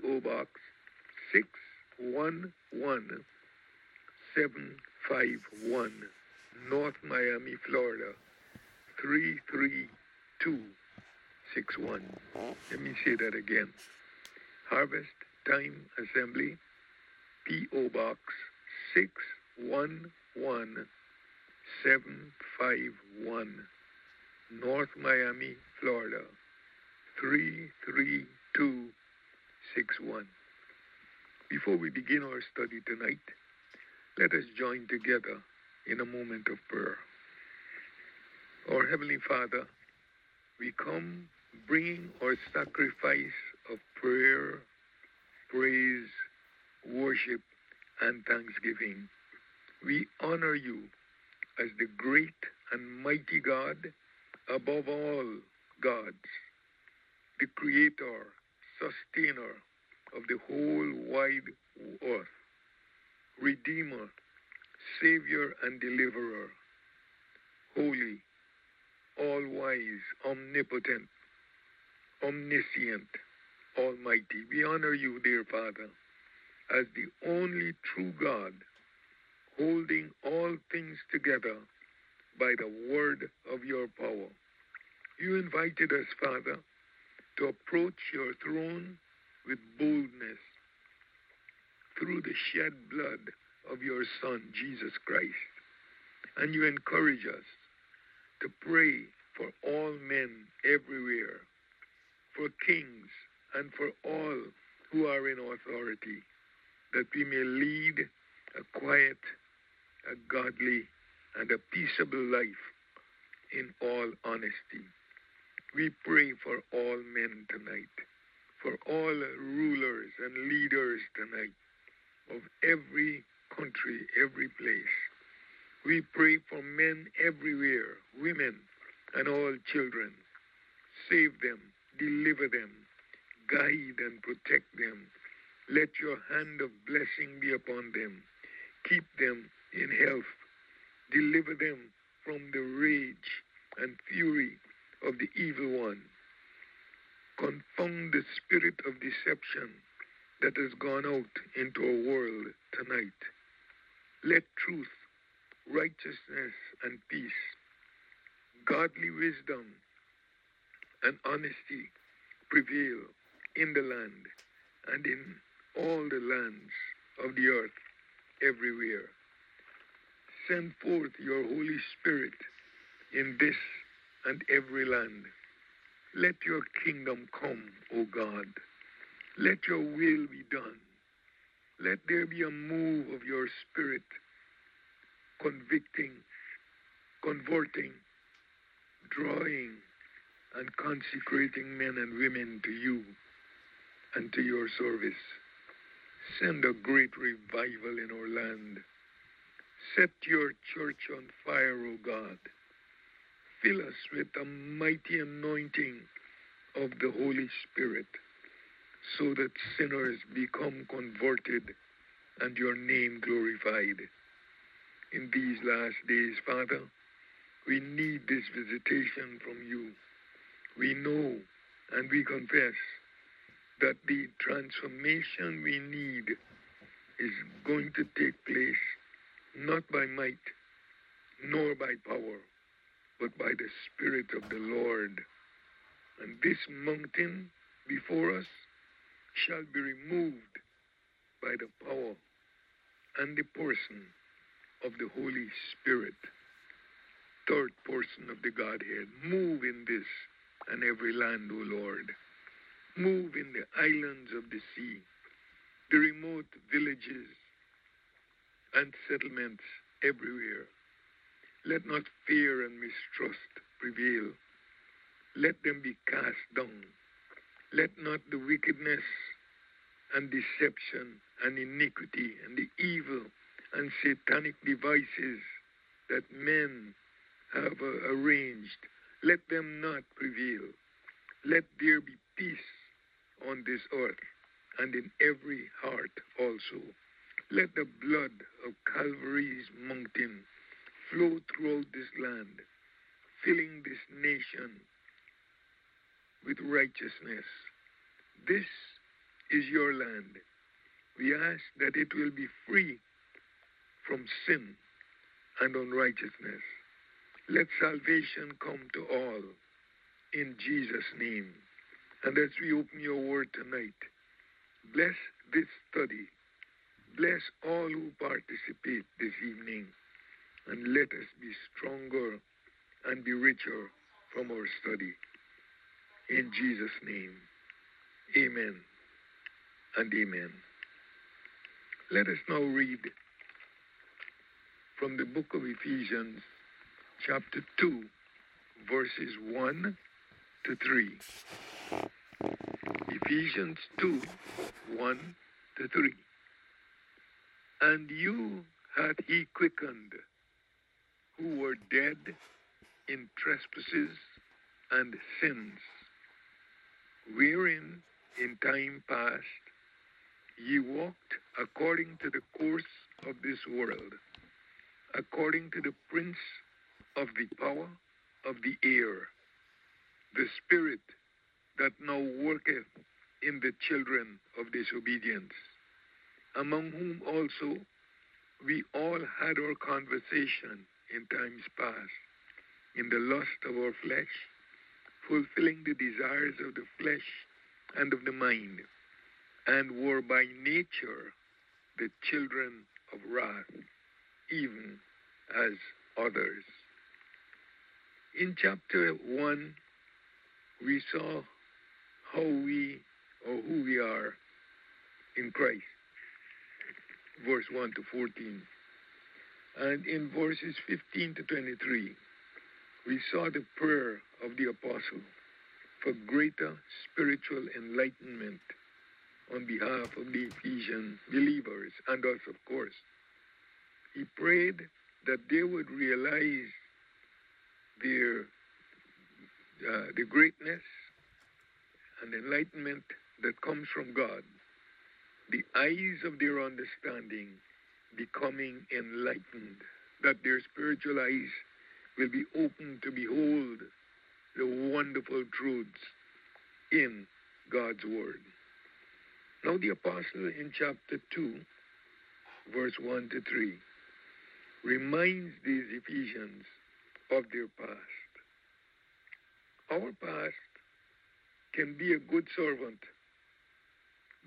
P.O. Box 611751, North Miami, Florida 33261. Let me say that again. Harvest Time Assembly, P.O. Box 611751, North Miami, Florida 33261. Before we begin our study tonight, let us join together in a moment of prayer. Our Heavenly Father, we come bringing our sacrifice of prayer, praise, worship, and thanksgiving. We honor you as the great and mighty God above all gods, the creator, sustainer of the whole wide earth, redeemer, savior, and deliverer, holy, all wise, omnipotent, omniscient, almighty. We honor you, dear Father, as the only true God, holding all things together by the word of your power. You invited us, Father, to approach your throne with boldness through the shed blood of your Son, Jesus Christ. And you encourage us to pray for all men everywhere, for kings, and for all who are in authority, that we may lead a quiet, a godly, and a peaceable life in all honesty. We pray for all men tonight, for all rulers and leaders tonight of every country, every place. We pray for men everywhere, women, and all children. Save them, deliver them, guide and protect them. Let your hand of blessing be upon them. Keep them in health. Deliver them from the rage and fury of the evil one. Confound the spirit of deception that has gone out into our world tonight. Let truth, righteousness, and peace, godly wisdom, and honesty prevail in the land and in all the lands of the earth everywhere. Send forth your Holy Spirit in this and every land. Let your kingdom come, O God. Let your will be done. Let there be a move of your spirit, convicting, converting, drawing, and consecrating men and women to you and to your service. Send a great revival in our land. Set your church on fire, O God. Fill us with the mighty anointing of the Holy Spirit so that sinners become converted and your name glorified. In these last days, Father, we need this visitation from you. We know and we confess that the transformation we need is going to take place not by might nor by power, but by the Spirit of the Lord. And this mountain before us shall be removed by the power and the person of the Holy Spirit, third person of the Godhead. Move in this and every land, O Lord. Move in the islands of the sea, the remote villages and settlements everywhere. Let not fear and mistrust prevail. Let them be cast down. Let not the wickedness and deception and iniquity and the evil and satanic devices that men have uh, arranged, let them not prevail. Let there be peace on this earth and in every heart also. Let the blood of Calvary's mountain flow throughout this land, filling this nation with righteousness. This is your land. We ask that it will be free from sin and unrighteousness. Let salvation come to all in Jesus' name. And as we open your word tonight, bless this study. Bless all who participate this evening. And let us be stronger and be richer from our study. In Jesus' name, amen and amen. Let us now read from the book of Ephesians, chapter 2, verses 1 to 3. Ephesians 2 1 to 3. And you hath he quickened who were dead in trespasses and sins, wherein in time past ye walked according to the course of this world, according to the prince of the power of the air, the spirit that now worketh in the children of disobedience, among whom also we all had our conversation in times past, in the lust of our flesh, fulfilling the desires of the flesh and of the mind, and were by nature the children of wrath, even as others. In chapter 1, we saw how we or who we are in Christ. Verse 1 to 14. And in verses 15 to 23, we saw the prayer of the apostle for greater spiritual enlightenment on behalf of the Ephesian believers and us, of course. He prayed that they would realize their uh, the greatness and enlightenment that comes from God, the eyes of their understanding becoming enlightened, that their spiritual eyes will be open to behold the wonderful truths in God's Word. Now, the apostle in chapter 2, verse 1 to 3, reminds these Ephesians of their past. Our past can be a good servant,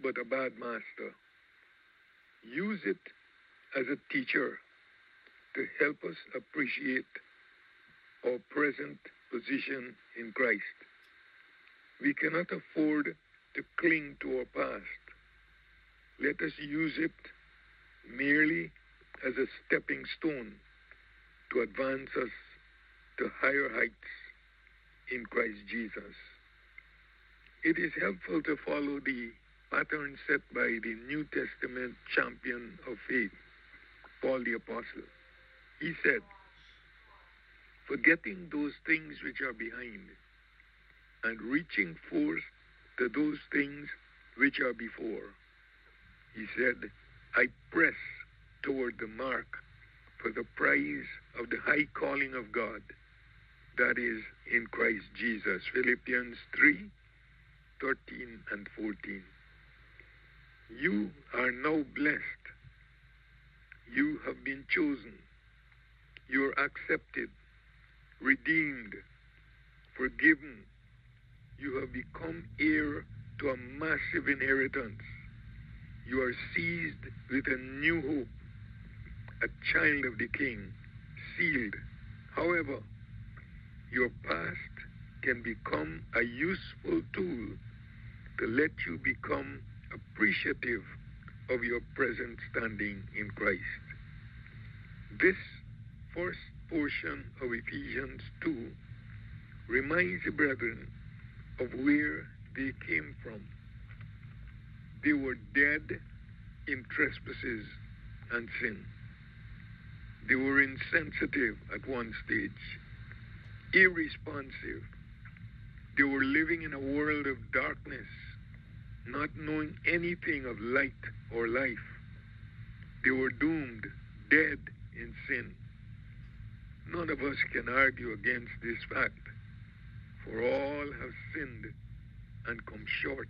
but a bad master. Use it as a teacher to help us appreciate our present position in Christ. We cannot afford to cling to our past. Let us use it merely as a stepping stone to advance us to higher heights in Christ Jesus. It is helpful to follow the pattern set by the New Testament champion of faith, Paul the Apostle. He said, Forgetting those things which are behind, and reaching forth to those things which are before. He said, I press toward the mark for the prize of the high calling of God that is in Christ Jesus. Philippians 3 13 and 14. You are now blessed. You have been chosen. You are accepted, redeemed, forgiven. You have become heir to a massive inheritance. You are seized with a new hope, a child of the King, sealed. However, your past can become a useful tool to let you become appreciative of your present standing in Christ. This first portion of Ephesians 2 reminds the brethren of where they came from. They were dead in trespasses and sin. They were insensitive at one stage, irresponsive. They were living in a world of darkness not knowing anything of light or life. They were doomed, dead in sin. None of us can argue against this fact, for all have sinned and come short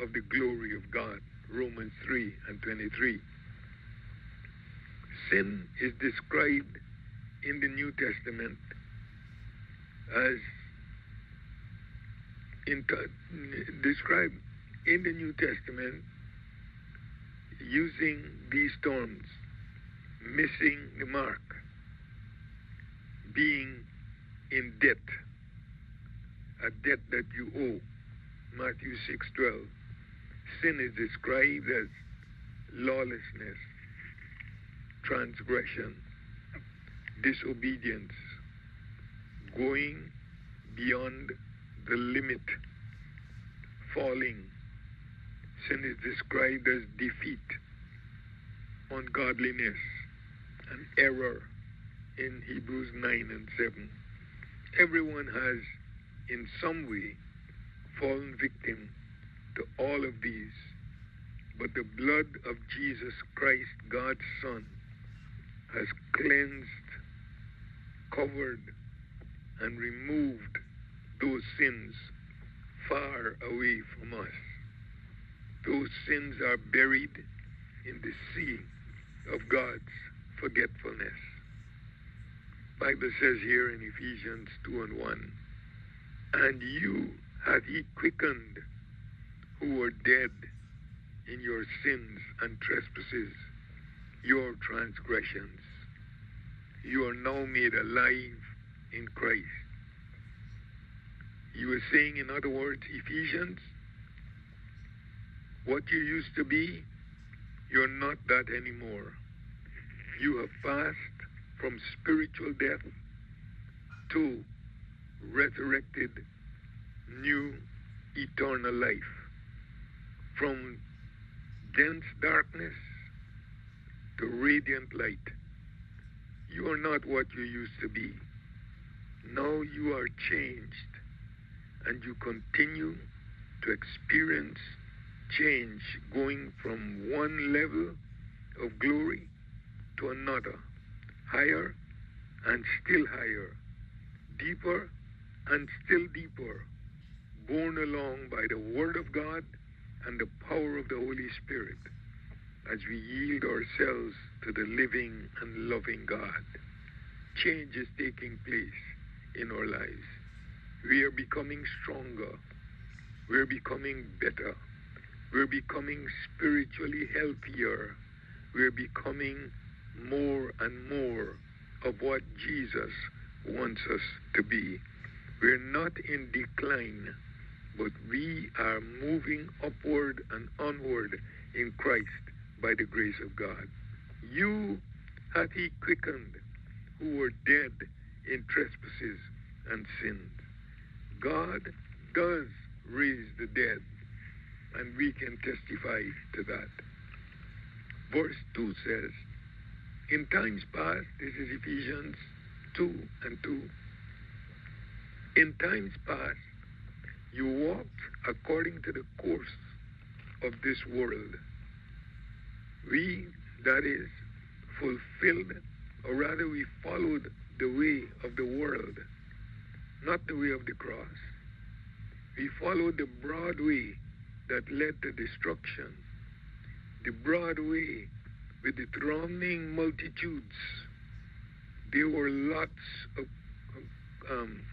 of the glory of God. Romans 3 and 23. Sin is described in the New Testament as in described in the New Testament using these terms missing the mark, being in debt, a debt that you owe. Matthew 6:12. Sin is described as lawlessness, transgression, disobedience, going beyond the limit, falling. Sin is described as defeat, ungodliness, and error in Hebrews 9 and 7. Everyone has, in some way, fallen victim to all of these. But the blood of Jesus Christ, God's Son, has cleansed, covered, and removed those sins far away from us. Those sins are buried in the sea of God's forgetfulness. Bible says here in Ephesians 2 and 1, and you hath he quickened who were dead in your sins and trespasses, your transgressions. You are now made alive in Christ. You were saying, in other words, Ephesians, what you used to be, you're not that anymore. You have passed from spiritual death to resurrected new eternal life. From dense darkness to radiant light. You are not what you used to be. Now you are changed and you continue to experience change going from one level of glory to another, higher and still higher, deeper and still deeper, borne along by the Word of God and the power of the Holy Spirit as we yield ourselves to the living and loving God. Change is taking place in our lives. We are becoming stronger. We're becoming better. We're becoming spiritually healthier. We're becoming more and more of what Jesus wants us to be. We're not in decline, but we are moving upward and onward in Christ by the grace of God. You hath he quickened who were dead in trespasses and sins. God does raise the dead, and we can testify to that. Verse 2 says, In times past, this is Ephesians 2 and 2. In times past, you walked according to the course of this world. We, that is, fulfilled, or rather, we followed the way of the world not the way of the cross. We followed the broad way that led to destruction, the broad way with the thronging multitudes. There were lots of um,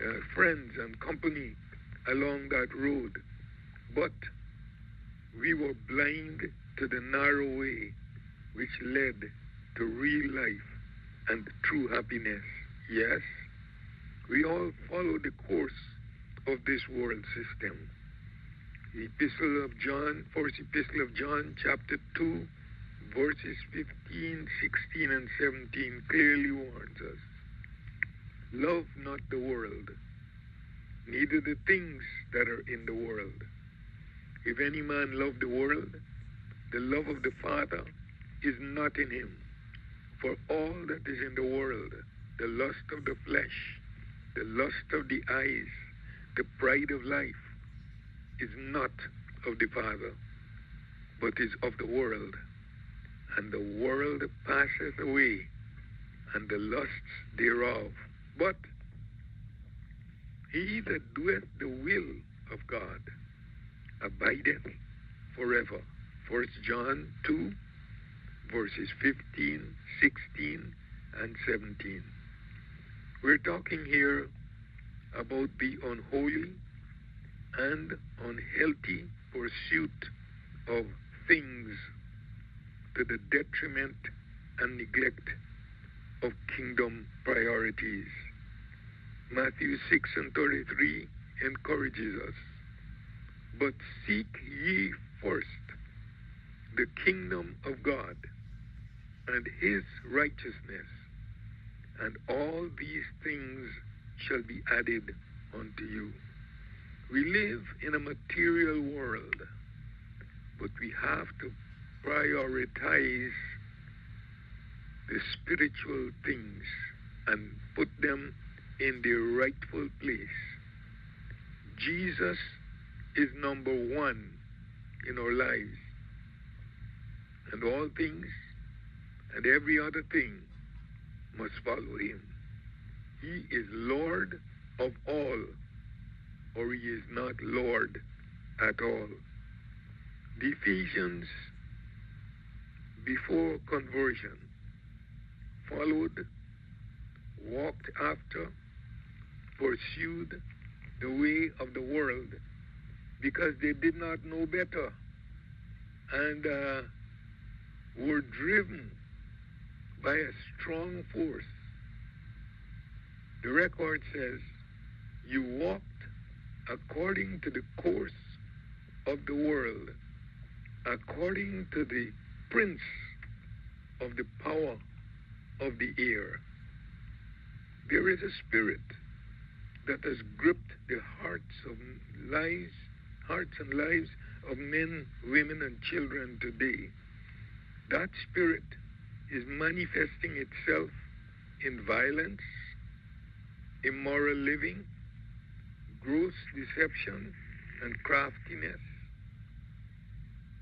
uh, friends and company along that road, but we were blind to the narrow way which led to real life and true happiness. Yes, we all follow the course of this world system. The Epistle of John, First Epistle of John, chapter 2, verses 15, 16, and 17 clearly warns us. Love not the world, neither the things that are in the world. If any man love the world, the love of the Father is not in him. For all that is in the world, the lust of the flesh, the lust of the eyes, the pride of life, is not of the Father, but is of the world. And the world passeth away, and the lusts thereof. But he that doeth the will of God abideth forever. First John 2, verses 15, 16, and 17. We're talking here about the unholy and unhealthy pursuit of things to the detriment and neglect of kingdom priorities. Matthew 6 and 33 encourages us. But seek ye first the kingdom of God and his righteousness, and all these things shall be added unto you. We live in a material world, but we have to prioritize the spiritual things and put them in their rightful place. Jesus is number one in our lives. And all things and every other thing must follow him. He is Lord of all, or he is not Lord at all. The Ephesians, before conversion, followed, walked after, pursued the way of the world because they did not know better and uh, were driven by a strong force. The record says, You walked according to the course of the world, according to the prince of the power of the air. There is a spirit that has gripped the hearts of lives, hearts and lives of men, women, and children today. That spirit is manifesting itself in violence, immoral living, gross deception, and craftiness.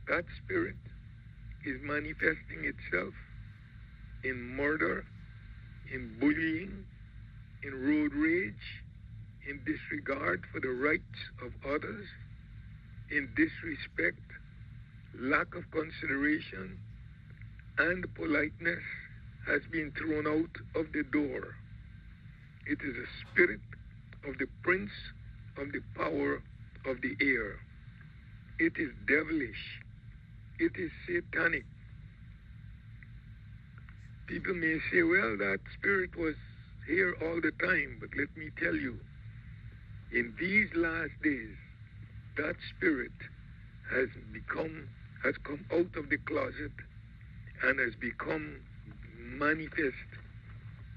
That spirit is manifesting itself in murder, in bullying, in road rage, in disregard for the rights of others, in disrespect, lack of consideration, and politeness has been thrown out of the door. It is a spirit of the prince of the power of the air. It is devilish. It is satanic. People may say, well, that spirit was here all the time, but let me tell you, in these last days, that spirit has become, has come out of the closet and has become manifest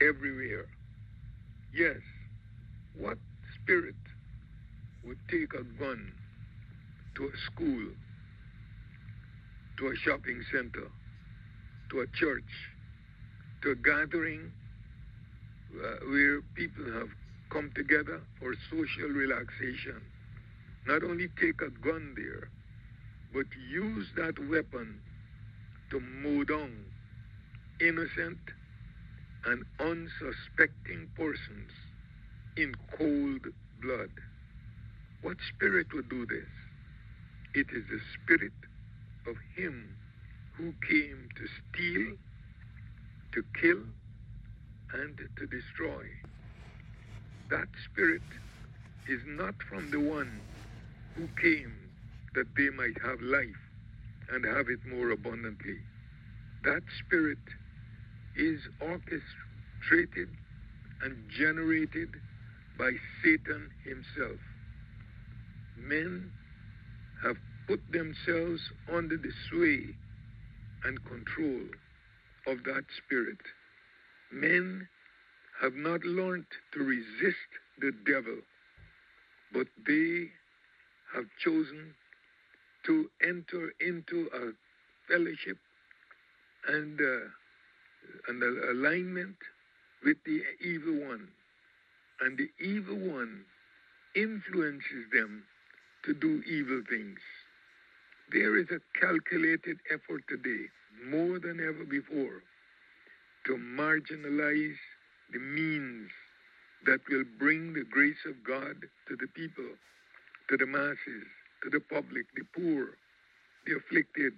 everywhere. Yes, what spirit would take a gun to a school, to a shopping center, to a church, to a gathering uh, where people have come together for social relaxation? Not only take a gun there, but use that weapon to mow down innocent and unsuspecting persons in cold blood. What spirit would do this? It is the spirit of him who came to steal, to kill, and to destroy. That spirit is not from the one who came that they might have life and have it more abundantly. That spirit is orchestrated and generated by Satan himself. Men have put themselves under the sway and control of that spirit. Men have not learned to resist the devil, but they have chosen to enter into a fellowship and uh, an alignment with the evil one. And the evil one influences them to do evil things. There is a calculated effort today, more than ever before, to marginalize the means that will bring the grace of God to the people, to the masses, to the public, the poor, the afflicted,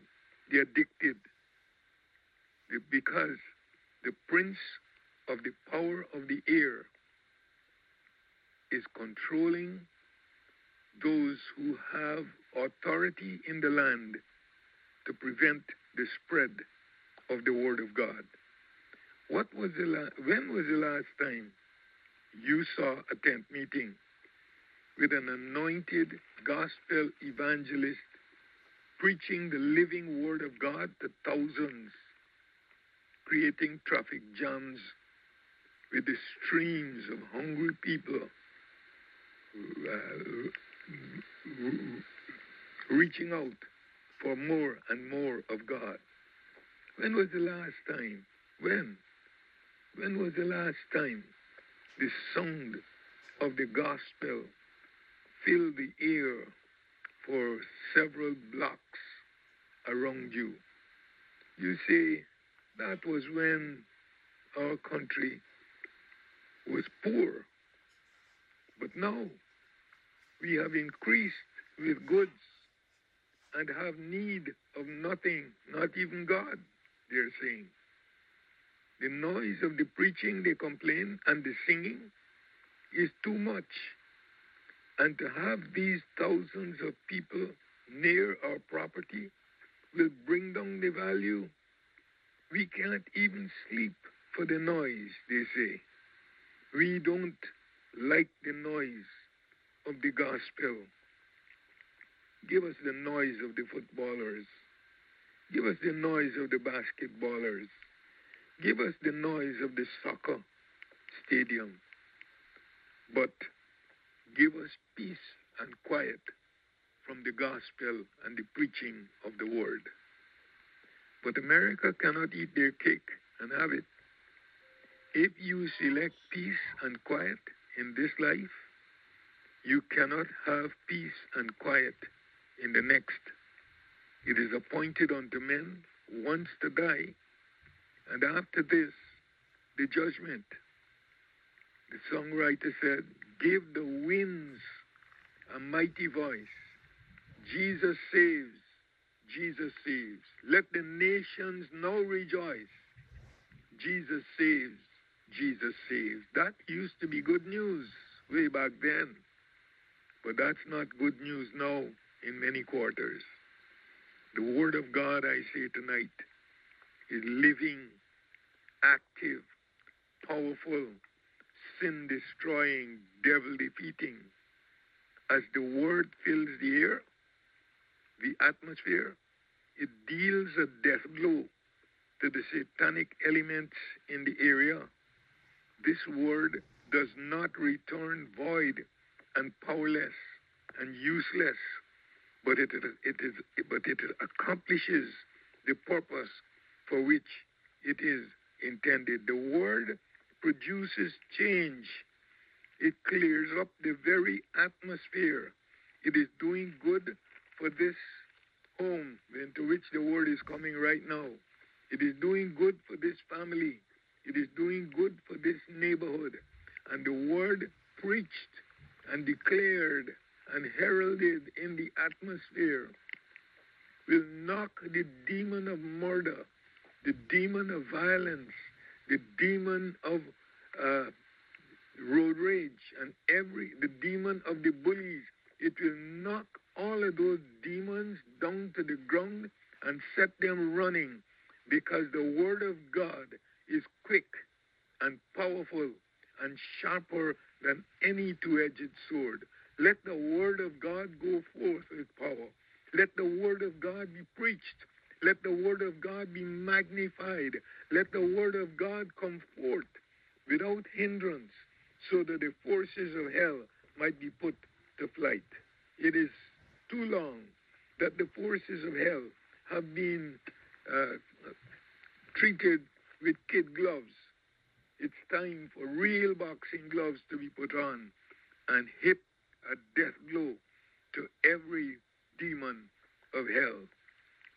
the addicted, because the prince of the power of the air is controlling those who have authority in the land to prevent the spread of the word of God. What was the la- when was the last time you saw a tent meeting with an anointed gospel evangelist preaching the living word of God to thousands, creating traffic jams with the streams of hungry people uh, reaching out for more and more of God. When was the last time? When? When was the last time the sound of the gospel filled the air for several blocks around you? You see, that was when our country was poor. But now we have increased with goods and have need of nothing, not even God, they're saying. The noise of the preaching, they complain, and the singing is too much. And to have these thousands of people near our property will bring down the value. We can't even sleep for the noise, they say. We don't like the noise of the gospel. Give us the noise of the footballers. Give us the noise of the basketballers. Give us the noise of the soccer stadium. But give us peace and quiet from the gospel and the preaching of the word. But America cannot eat their cake and have it. If you select peace and quiet in this life, you cannot have peace and quiet in the next. It is appointed unto men once to die, and after this, the judgment. The songwriter said, Give the winds a mighty voice. Jesus saves, Jesus saves. Let the nations now rejoice. Jesus saves, Jesus saves. That used to be good news way back then. But that's not good news now in many quarters. The Word of God, I say tonight, is living, active, powerful, sin destroying, devil defeating. As the Word fills the air, the atmosphere, it deals a death blow to the satanic elements in the area. This Word does not return void and powerless and useless, but it, it is but it accomplishes the purpose for which it is intended. The word produces change. It clears up the very atmosphere. It is doing good for this home into which the word is coming right now. It is doing good for this family. It is doing good for this neighborhood. And the word preached and declared and heralded in the atmosphere will knock the demon of murder, the demon of violence, the demon of uh, road rage, and every the demon of the bullies. It will knock all of those demons down to the ground and set them running because the word of God is quick and powerful and sharper than any two edged sword. Let the word of God go forth with power. Let the word of God be preached. Let the word of God be magnified. Let the word of God come forth without hindrance so that the forces of hell might be put to flight. It is too long that the forces of hell have been uh, treated with kid gloves. It's time for real boxing gloves to be put on and hit a death blow to every demon of hell.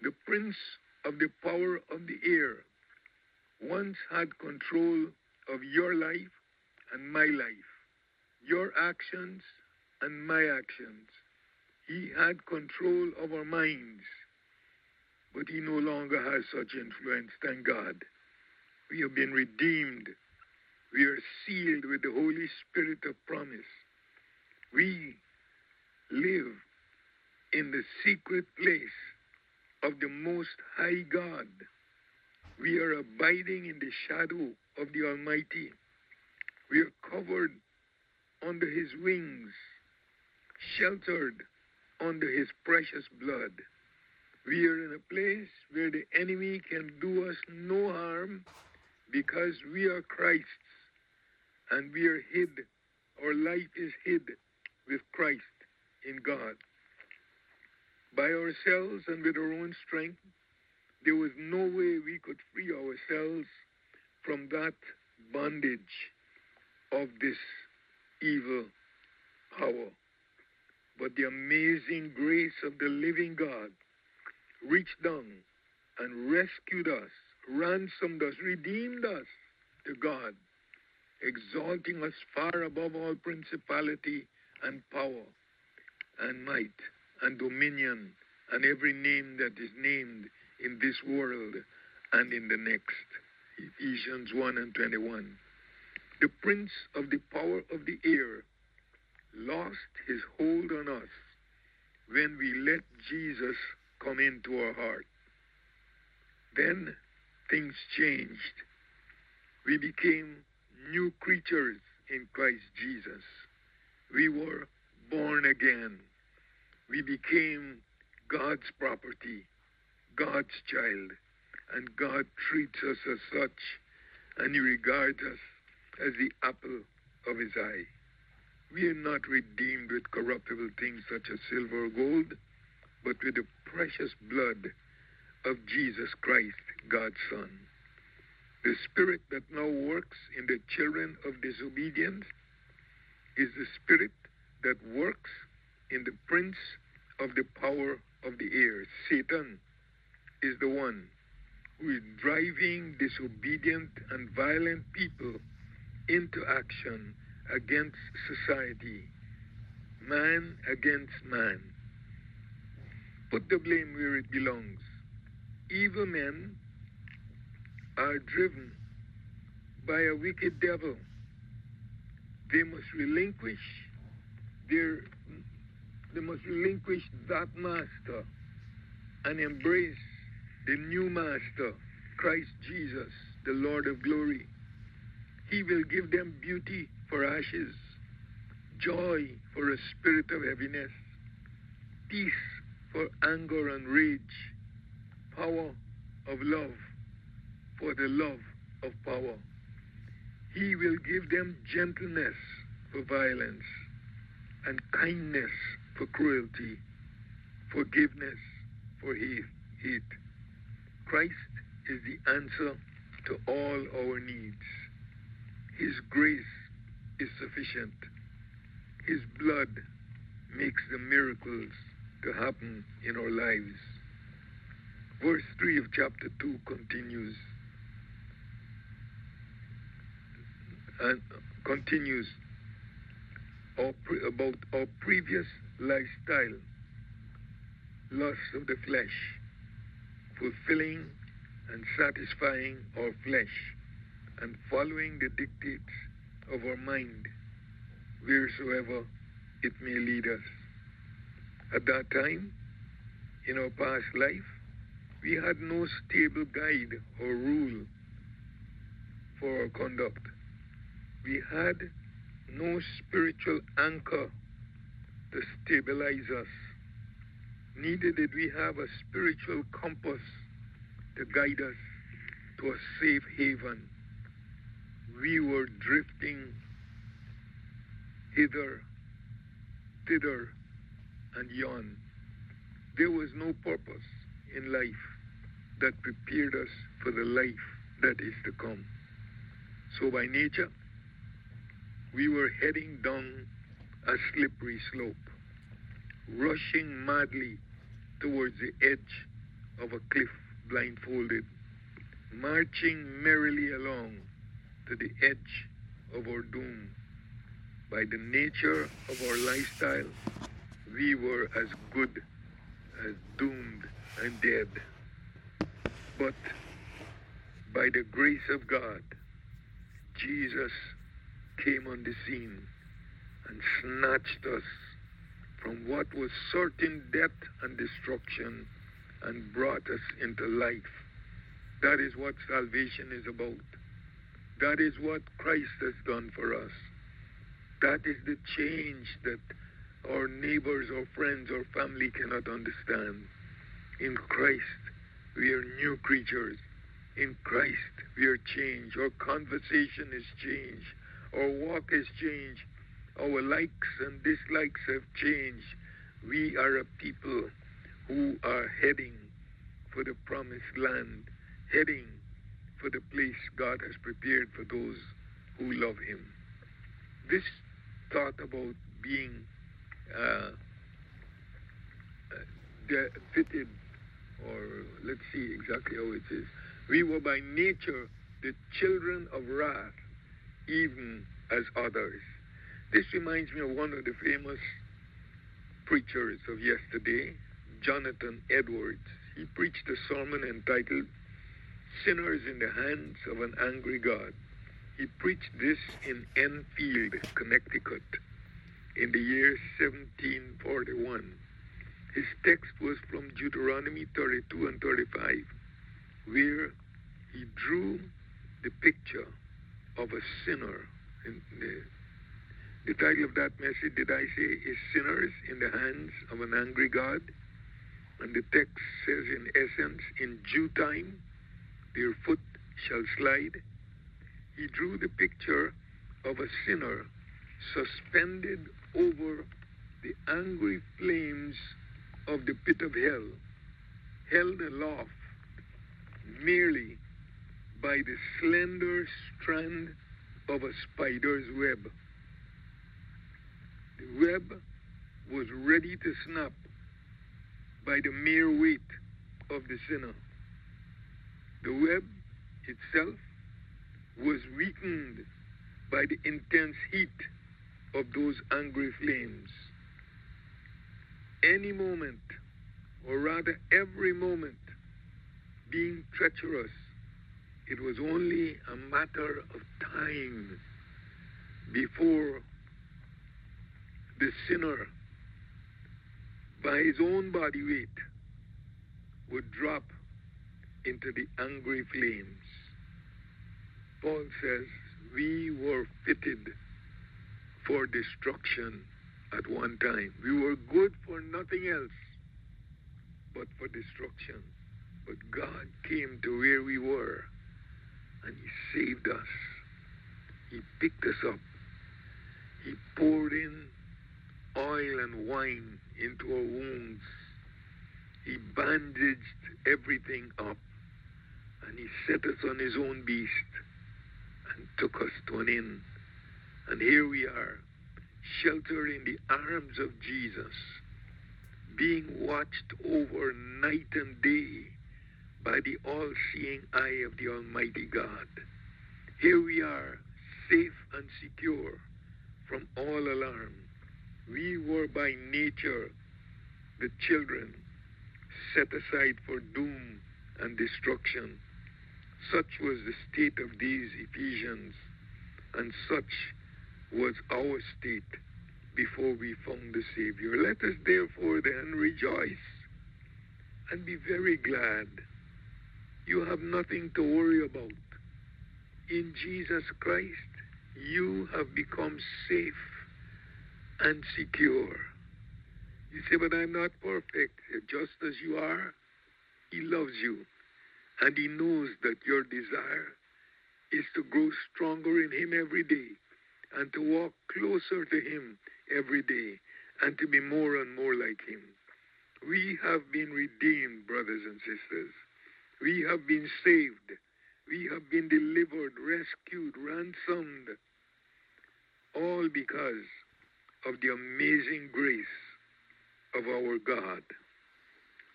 The prince of the power of the air once had control of your life and my life, your actions and my actions. He had control of our minds, but he no longer has such influence, thank God. We have been redeemed. We are sealed with the Holy Spirit of promise. We live in the secret place of the Most High God. We are abiding in the shadow of the Almighty. We are covered under His wings, sheltered under His precious blood. We are in a place where the enemy can do us no harm because we are Christ's and we are hid. Our life is hid with Christ in God. By ourselves and with our own strength, there was no way we could free ourselves from that bondage of this evil power. But the amazing grace of the living God reached down and rescued us, ransomed us, redeemed us to God, exalting us far above all principality and power and might and dominion and every name that is named in this world and in the next. Ephesians 1 and 21. The prince of the power of the air lost his hold on us when we let Jesus come into our heart. Then things changed. We became new creatures in Christ Jesus. We were born again. We became God's property, God's child, and God treats us as such, and He regards us as the apple of His eye. We are not redeemed with corruptible things such as silver or gold, but with the precious blood of Jesus Christ, God's Son. The spirit that now works in the children of disobedience is the spirit that works in the prince of the power of the air. Satan is the one who is driving disobedient and violent people into action against society, man against man. Put the blame where it belongs. Evil men are driven by a wicked devil. They must relinquish their they must relinquish that master and embrace the new master, Christ Jesus, the Lord of glory. He will give them beauty for ashes, joy for a spirit of heaviness, peace for anger and rage, power of love for the love of power. He will give them gentleness for violence and kindness for cruelty, forgiveness for hate. Christ is the answer to all our needs. His grace is sufficient. His blood makes the miracles to happen in our lives. Verse 3 of chapter 2 continues and continues our pre- about our previous lifestyle, lust of the flesh, fulfilling and satisfying our flesh, and following the dictates of our mind, wheresoever it may lead us. At that time, in our past life, we had no stable guide or rule for our conduct. We had no spiritual anchor to stabilize us. Neither did we have a spiritual compass to guide us to a safe haven. We were drifting hither, thither, and yon. There was no purpose in life that prepared us for the life that is to come. So by nature, we were heading down a slippery slope, rushing madly towards the edge of a cliff blindfolded, marching merrily along to the edge of our doom. By the nature of our lifestyle, we were as good as doomed and dead. But by the grace of God, Jesus came on the scene and snatched us from what was certain death and destruction and brought us into life. That is what salvation is about. That is what Christ has done for us. That is the change that our neighbors or friends or family cannot understand. In Christ, we are new creatures. In Christ, we are changed. Our conversation is changed. Our walk has changed. Our likes and dislikes have changed. We are a people who are heading for the promised land, heading for the place God has prepared for those who love Him. This thought about being uh, uh, fitted, or let's see exactly how it is. We were by nature the children of wrath, even as others. This reminds me of one of the famous preachers of yesterday, Jonathan Edwards. He preached a sermon entitled Sinners in the Hands of an Angry God. He preached this in Enfield, Connecticut, in the year 1741. His text was from Deuteronomy 32 and 35, where he drew the picture of a sinner. The, the, title of that message, did I say, is Sinners in the Hands of an Angry God? And the text says, in essence, in due time, their foot shall slide. He drew the picture of a sinner suspended over the angry flames of the pit of hell, held aloft merely by the slender strand of a spider's web. The web was ready to snap by the mere weight of the sinner. The web itself was weakened by the intense heat of those angry flames. Any moment, or rather every moment, being treacherous, it was only a matter of time before the sinner, by his own body weight, would drop into the angry flames. Paul says, We were fitted for destruction at one time. We were good for nothing else but for destruction. But God came to where we were and He saved us. He picked us up. He poured in oil and wine into our wounds. He bandaged everything up and He set us on His own beast and took us to an inn and here we are, sheltered in the arms of Jesus, being watched over night and day by the all seeing eye of the Almighty God. Here we are, safe and secure from all alarm. We were by nature the children set aside for doom and destruction. Such was the state of these Ephesians, and such was our state before we found the Savior. Let us therefore then rejoice and be very glad. You have nothing to worry about. In Jesus Christ, you have become safe and secure. You say, but I'm not perfect. Just as you are, He loves you. And He knows that your desire is to grow stronger in Him every day and to walk closer to Him every day and to be more and more like Him. We have been redeemed, brothers and sisters. We have been saved. We have been delivered, rescued, ransomed, all because of the amazing grace of our God.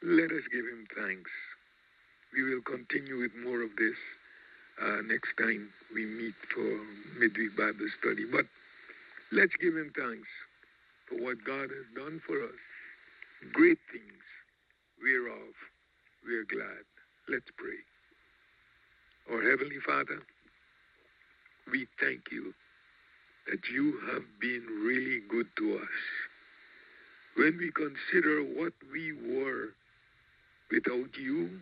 Let us give Him thanks. We will continue with more of this uh, next time we meet for midweek Bible study. But let's give him thanks for what God has done for us. Great things we're whereof we are glad. Let's pray. Our Heavenly Father, we thank you that you have been really good to us. When we consider what we were without you,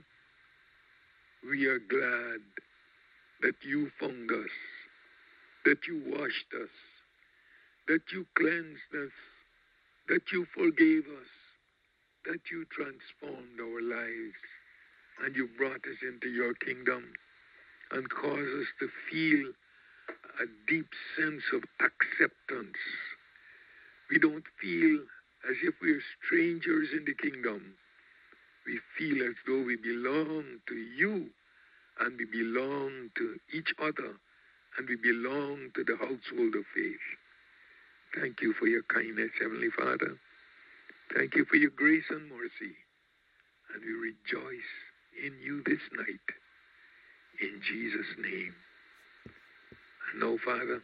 we are glad that you found us, that you washed us, that you cleansed us, that you forgave us, that you transformed our lives, and you brought us into your kingdom and caused us to feel a deep sense of acceptance. We don't feel as if we're strangers in the kingdom. We feel as though we belong to you and we belong to each other and we belong to the household of faith. Thank you for your kindness, Heavenly Father. Thank you for your grace and mercy. And we rejoice in you this night. In Jesus' name. And now, Father,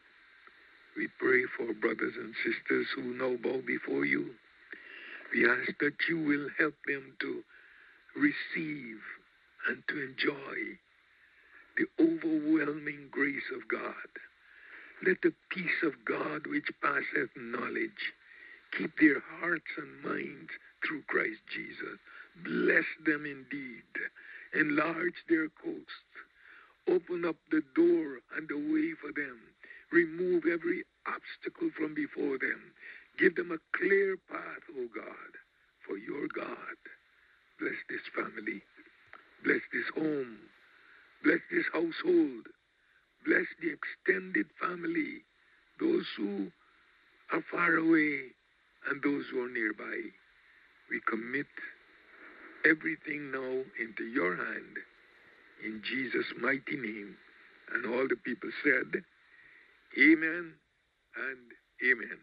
we pray for brothers and sisters who now bow before you. We ask that you will help them to receive and to enjoy the overwhelming grace of God. Let the peace of God, which passeth knowledge, keep their hearts and minds through Christ Jesus. Bless them indeed. Enlarge their coast. Open up the door and the way for them. Remove every obstacle from before them. Give them a clear path, O God, for your God. Bless this family. Bless this home. Bless this household. Bless the extended family, those who are far away and those who are nearby. We commit everything now into your hand in Jesus' mighty name. And all the people said, Amen and Amen.